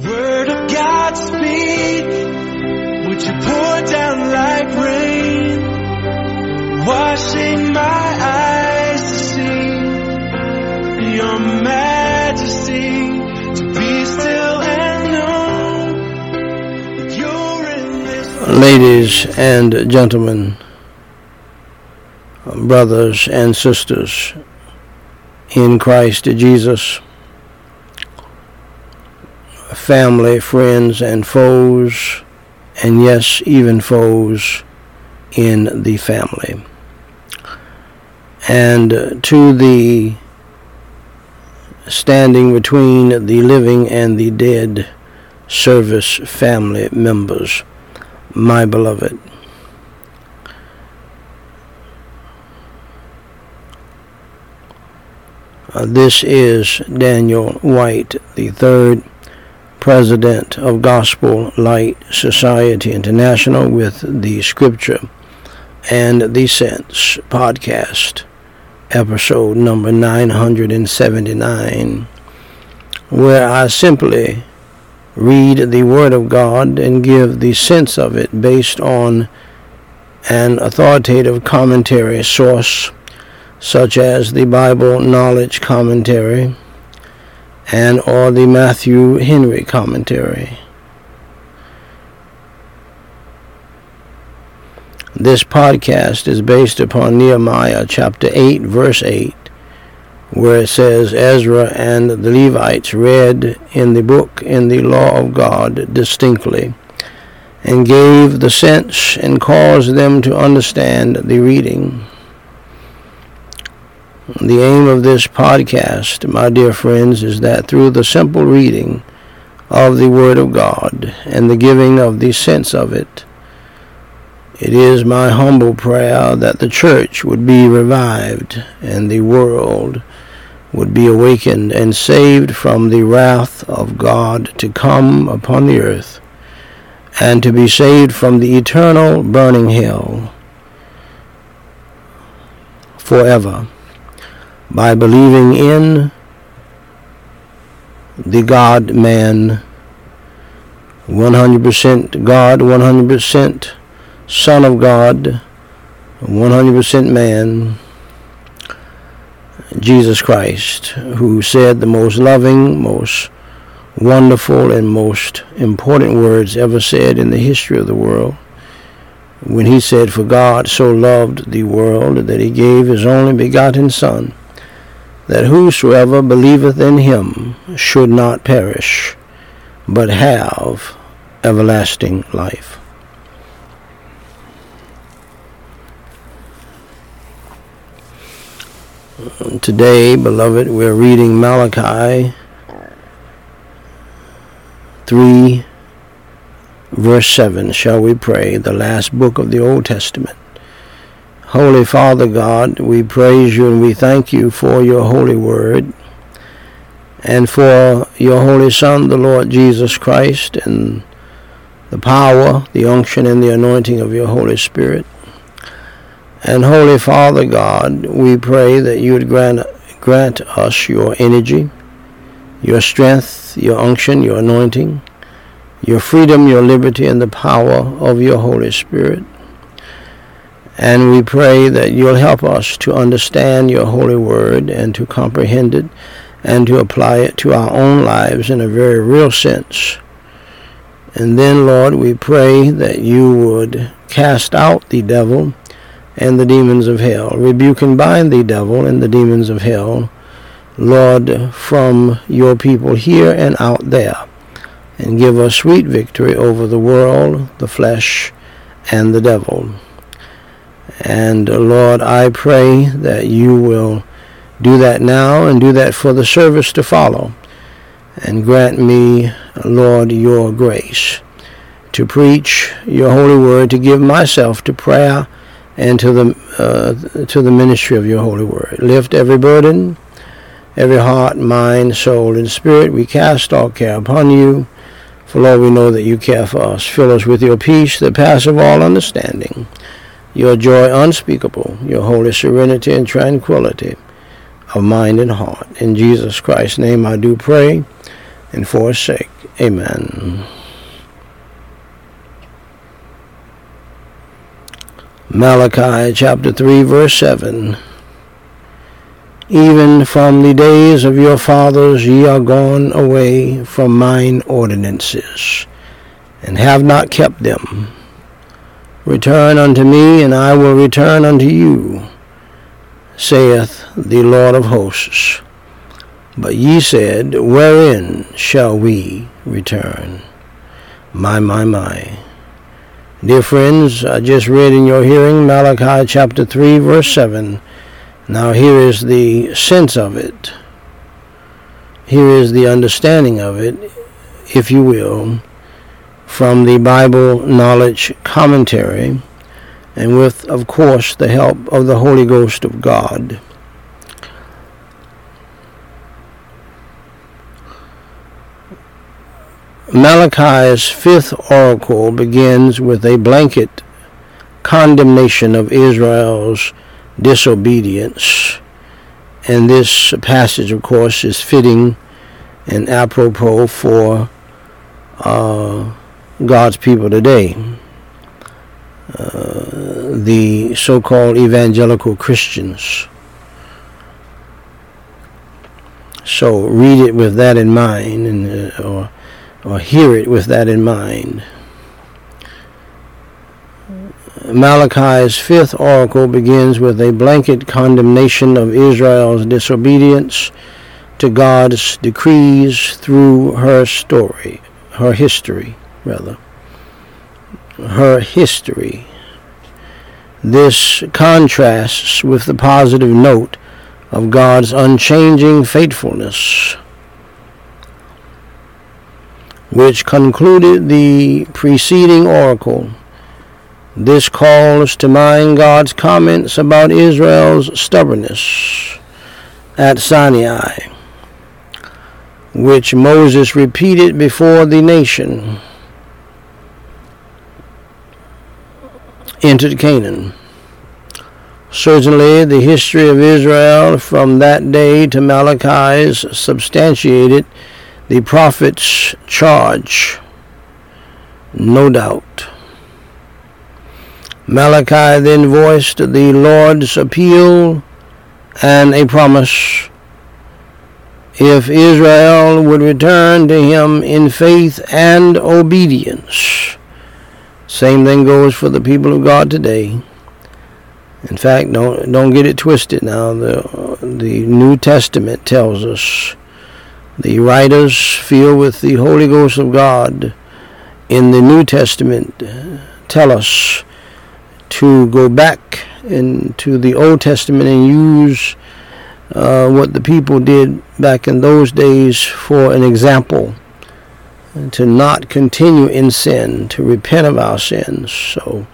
Word of God speak. Would you pour down like rain? Washing my eyes to see your majesty. To be still and know that you're in this. Ladies and gentlemen, brothers and sisters in Christ Jesus, family, friends, and foes, and yes, even foes in the family. And to the standing between the living and the dead service family members, my beloved. Uh, this is Daniel Whyte, the third president of Gospel Light Society International, with the Scripture and the Sense podcast, episode number 979, where I simply read the Word of God and give the sense of it based on an authoritative commentary source such as the Bible Knowledge Commentary and or the Matthew Henry Commentary. This podcast is based upon Nehemiah chapter 8 verse 8 where it says Ezra and the Levites read in the book in the law of God distinctly and gave the sense and caused them to understand the reading. The aim of this podcast, my dear friends, is that through the simple reading of the Word of God and the giving of the sense of it, it is my humble prayer that the church would be revived and the world would be awakened and saved from the wrath of God to come upon the earth and to be saved from the eternal burning hell forever by believing in the God man, 100% God, 100% Son of God, 100% man, Jesus Christ, who said the most loving, most wonderful, and most important words ever said in the history of the world. When he said, For God so loved the world that he gave his only begotten Son that whosoever believeth in him should not perish, but have everlasting life. Today, beloved, we're reading Malachi 3, verse 7. Shall we pray? The last book of the Old Testament. Holy Father God, we praise you and we thank you for your holy word and for your holy Son, the Lord Jesus Christ, and the power, the unction, and the anointing of your Holy Spirit. And Holy Father God, we pray that you would grant, grant us your energy, your strength, your unction, your anointing, your freedom, your liberty, and the power of your Holy Spirit. And we pray that you'll help us to understand your holy word and to comprehend it and to apply it to our own lives in a very real sense. And then, Lord, we pray that you would cast out the devil and the demons of hell, rebuke and bind the devil and the demons of hell, Lord, from your people here and out there, and give us sweet victory over the world, the flesh, and the devil. And uh, Lord, I pray that you will do that now and do that for the service to follow. And grant me, Lord, your grace to preach your holy word, to give myself to prayer and to the uh, to the ministry of your holy word. Lift every burden, every heart, mind, soul, and spirit. We cast all care upon you. For Lord, we know that you care for us. Fill us with your peace that passeth all understanding your joy unspeakable, your holy serenity and tranquility of mind and heart. In Jesus Christ's name I do pray and for his sake. Amen. Malachi chapter 3 verse 7 Even from the days of your fathers ye are gone away from mine ordinances, and have not kept them. Return unto me, and I will return unto you, saith the Lord of hosts. But ye said, Wherein shall we return? My, my, my. Dear friends, I just read in your hearing Malachi chapter 3, verse 7. Now, here is the sense of it. Here is the understanding of it, if you will, from the Bible Knowledge Commentary, and with, of course, the help of the Holy Ghost of God. Malachi's fifth oracle begins with a blanket condemnation of Israel's disobedience. And this passage, of course, is fitting and apropos for uh, God's people today. Uh, the so called evangelical Christians. So read it with that in mind, and, uh, or or hear it with that in mind. Malachi's fifth oracle begins with a blanket condemnation of Israel's disobedience to God's decrees through her story, her history, rather. Her history. This contrasts with the positive note of God's unchanging faithfulness which concluded the preceding oracle. This calls to mind God's comments about Israel's stubbornness at Sinai, which Moses repeated before the nation entered Canaan. Certainly, the history of Israel from that day to Malachi's substantiated the prophet's charge, no doubt. Malachi then voiced the Lord's appeal and a promise if Israel would return to him in faith and obedience. Same thing goes for the people of God today. In fact, don't don't get it twisted now. The the New Testament tells us the writers filled with the Holy Ghost of God in the New Testament tell us to go back into the Old Testament and use uh, what the people did back in those days for an example, to not continue in sin, to repent of our sins. So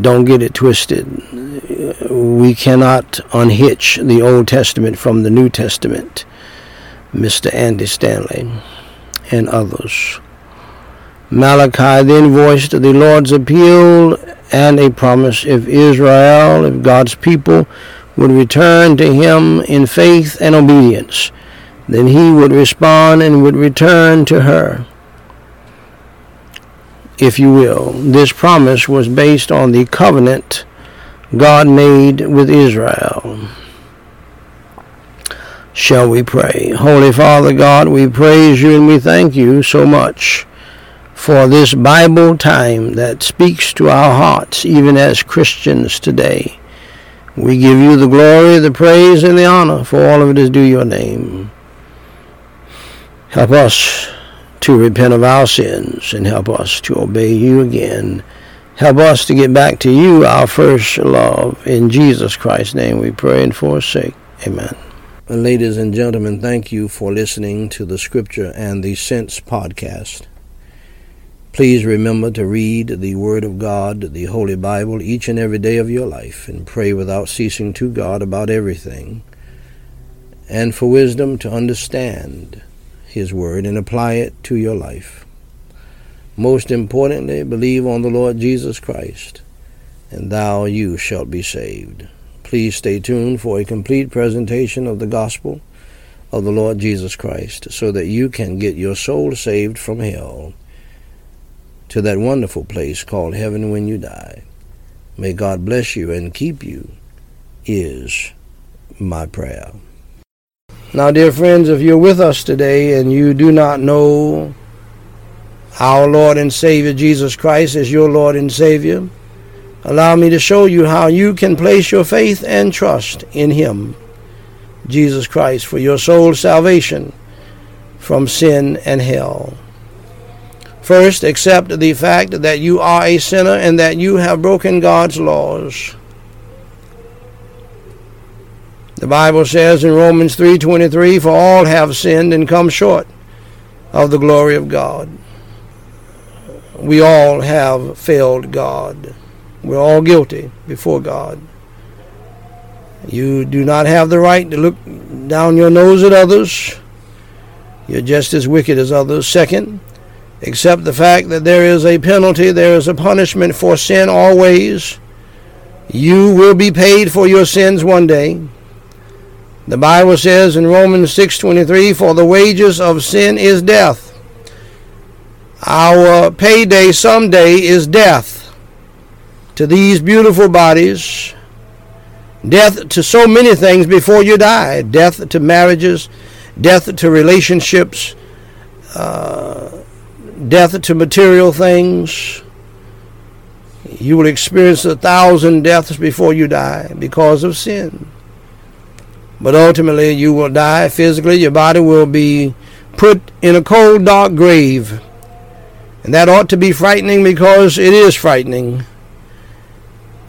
don't get it twisted. We cannot unhitch the Old Testament from the New Testament. Mr. Andy Stanley, and others. Malachi then voiced the Lord's appeal and a promise if Israel, if God's people would return to him in faith and obedience, then he would respond and would return to her. If you will, this promise was based on the covenant God made with Israel. Shall we pray? Holy Father God, we praise you and we thank you so much for this Bible time that speaks to our hearts, even as Christians today. We give you the glory, the praise, and the honor, for all of it is due your name. Help us to repent of our sins and help us to obey you again. Help us to get back to you, our first love. In Jesus Christ's name we pray and forsake. Amen. Ladies and gentlemen, thank you for listening to the Scripture and the Sense podcast. Please remember to read the Word of God, the Holy Bible, each and every day of your life and pray without ceasing to God about everything, and for wisdom to understand His Word and apply it to your life. Most importantly, believe on the Lord Jesus Christ, and thou you shalt be saved. Please stay tuned for a complete presentation of the gospel of the Lord Jesus Christ so that you can get your soul saved from hell to that wonderful place called heaven when you die. May God bless you and keep you, is my prayer. Now, dear friends, if you're with us today and you do not know our Lord and Savior Jesus Christ as your Lord and Savior, allow me to show you how you can place your faith and trust in Him, Jesus Christ, for your soul's salvation from sin and hell. First, accept the fact that you are a sinner and that you have broken God's laws. The Bible says in Romans 3:23, "For all have sinned and come short of the glory of God." We all have failed God. We're all guilty before God. You do not have the right to look down your nose at others. You're just as wicked as others. Second, accept the fact that there is a penalty, there is a punishment for sin always. You will be paid for your sins one day. The Bible says in Romans 6:23, "For the wages of sin is death." Our payday someday is death to these beautiful bodies, death to so many things before you die, death to marriages, death to relationships, uh, death to material things. You will experience a thousand deaths before you die because of sin. But ultimately, you will die physically. Your body will be put in a cold, dark grave and that ought to be frightening because it is frightening.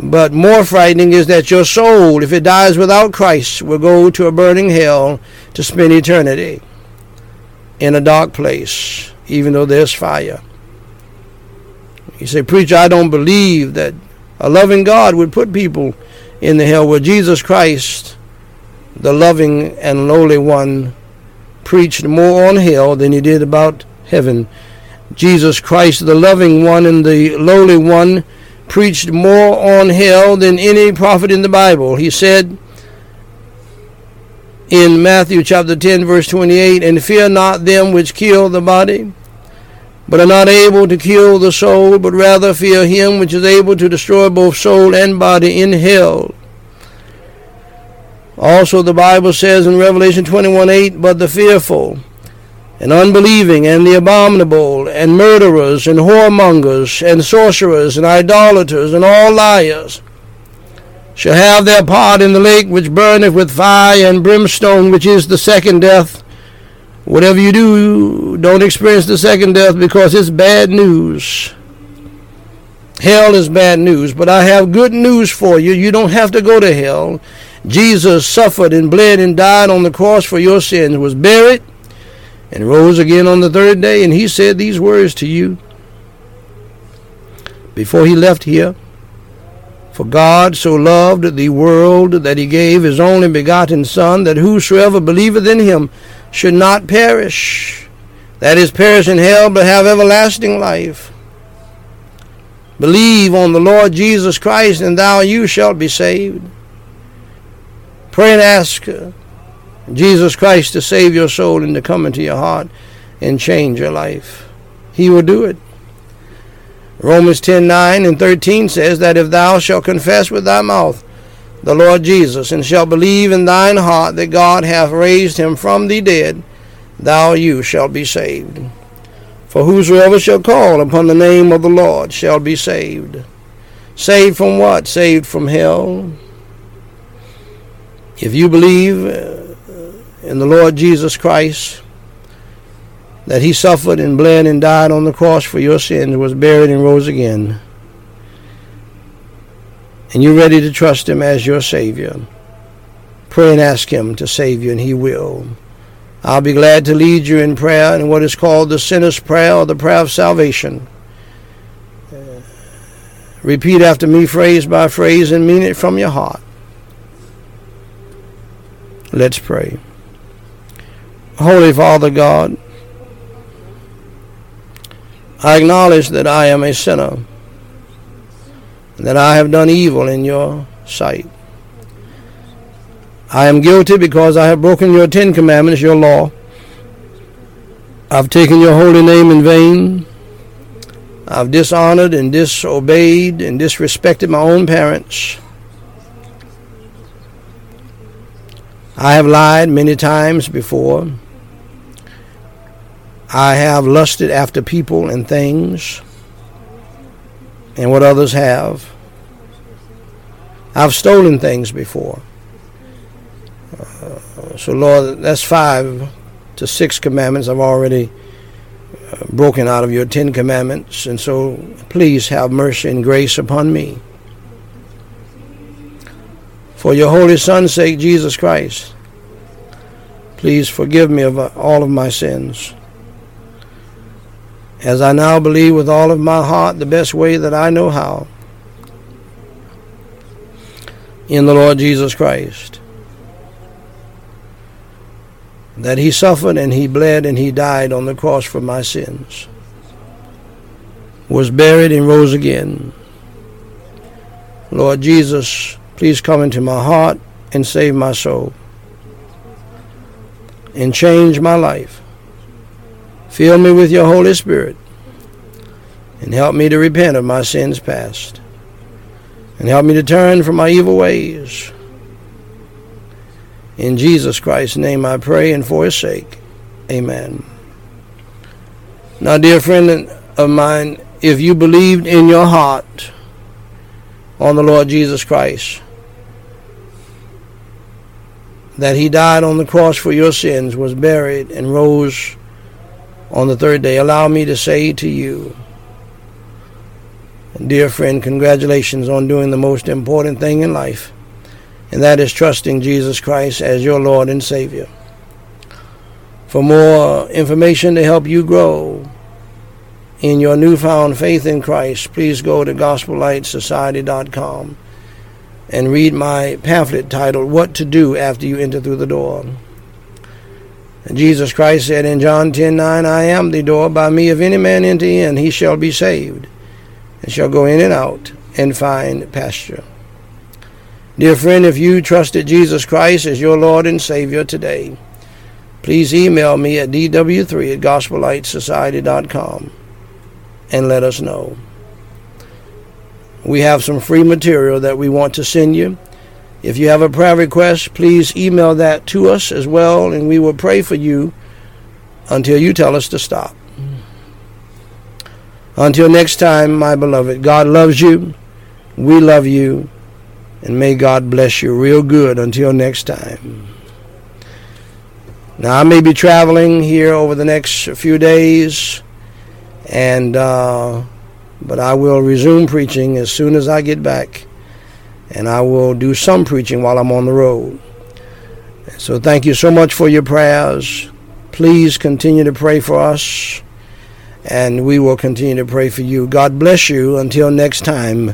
But more frightening is that your soul, if it dies without Christ, will go to a burning hell to spend eternity in a dark place, even though there's fire. You say, Preacher, I don't believe that a loving God would put people in the hell where Jesus Christ, the loving and lowly one, preached more on hell than he did about heaven Jesus Christ, the loving one and the lowly one, preached more on hell than any prophet in the Bible. He said in Matthew chapter 10, verse 28, And fear not them which kill the body, but are not able to kill the soul, but rather fear him which is able to destroy both soul and body in hell. Also, the Bible says in Revelation 21 8, But the fearful, and unbelieving, and the abominable, and murderers, and whoremongers, and sorcerers, and idolaters, and all liars, shall have their part in the lake which burneth with fire and brimstone, which is the second death. Whatever you do, don't experience the second death because it's bad news. Hell is bad news, but I have good news for you. You don't have to go to hell. Jesus suffered and bled and died on the cross for your sins, was buried, and rose again on the third day, and he said these words to you before he left here. For God so loved the world that he gave his only begotten Son, that whosoever believeth in him should not perish, that is, perish in hell, but have everlasting life. Believe on the Lord Jesus Christ, and thou you shalt be saved. Pray and ask uh, Jesus Christ to save your soul and to come into your heart and change your life. He will do it. Romans 10 9 and 13 says that if thou shalt confess with thy mouth the Lord Jesus, and shalt believe in thine heart that God hath raised him from the dead, thou you shalt be saved. For whosoever shall call upon the name of the Lord shall be saved. Saved from what? Saved from hell. If you believe uh, in the Lord Jesus Christ, that he suffered and bled and died on the cross for your sins, was buried and rose again, and you're ready to trust him as your Savior, pray and ask him to save you, and he will. I'll be glad to lead you in prayer in what is called the sinner's prayer or the prayer of salvation. Uh, repeat after me, phrase by phrase, and mean it from your heart. Let's pray. Holy Father God, I acknowledge that I am a sinner, that I have done evil in your sight. I am guilty because I have broken your Ten Commandments, your law. I've taken your holy name in vain. I've dishonored and disobeyed and disrespected my own parents. I have lied many times before. I have lusted after people and things and what others have. I've stolen things before. Uh, so, Lord, that's five to six commandments I've already uh, broken out of your Ten Commandments. And so, please have mercy and grace upon me. For your Holy Son's sake, Jesus Christ, please forgive me of all of my sins. As I now believe with all of my heart the best way that I know how in the Lord Jesus Christ. That he suffered and he bled and he died on the cross for my sins, was buried and rose again. Lord Jesus, please come into my heart and save my soul and change my life. Fill me with your Holy Spirit and help me to repent of my sins past and help me to turn from my evil ways. In Jesus Christ's name I pray and for his sake. Amen. Now, dear friend of mine, if you believed in your heart on the Lord Jesus Christ, that he died on the cross for your sins, was buried, and rose on the third day, allow me to say to you, Dear friend, congratulations on doing the most important thing in life, and that is trusting Jesus Christ as your Lord and Savior. For more information to help you grow in your newfound faith in Christ, please go to gospellightsociety.com and read my pamphlet titled What to Do After You Enter Through the Door. Jesus Christ said in John 10:9, I am the door, by me if any man enter in, he shall be saved and shall go in and out and find pasture. Dear friend, if you trusted Jesus Christ as your Lord and Savior today, please email me at dw3 at gospellightsociety.com and let us know. We have some free material that we want to send you. If you have a prayer request, please email that to us as well, and we will pray for you until you tell us to stop. Until next time, my beloved, God loves you. We love you. And may God bless you real good until next time. Now, I may be traveling here over the next few days, and uh, but I will resume preaching as soon as I get back, and I will do some preaching while I'm on the road. So, thank you so much for your prayers. Please continue to pray for us and we will continue to pray for you. God bless you. Until next time.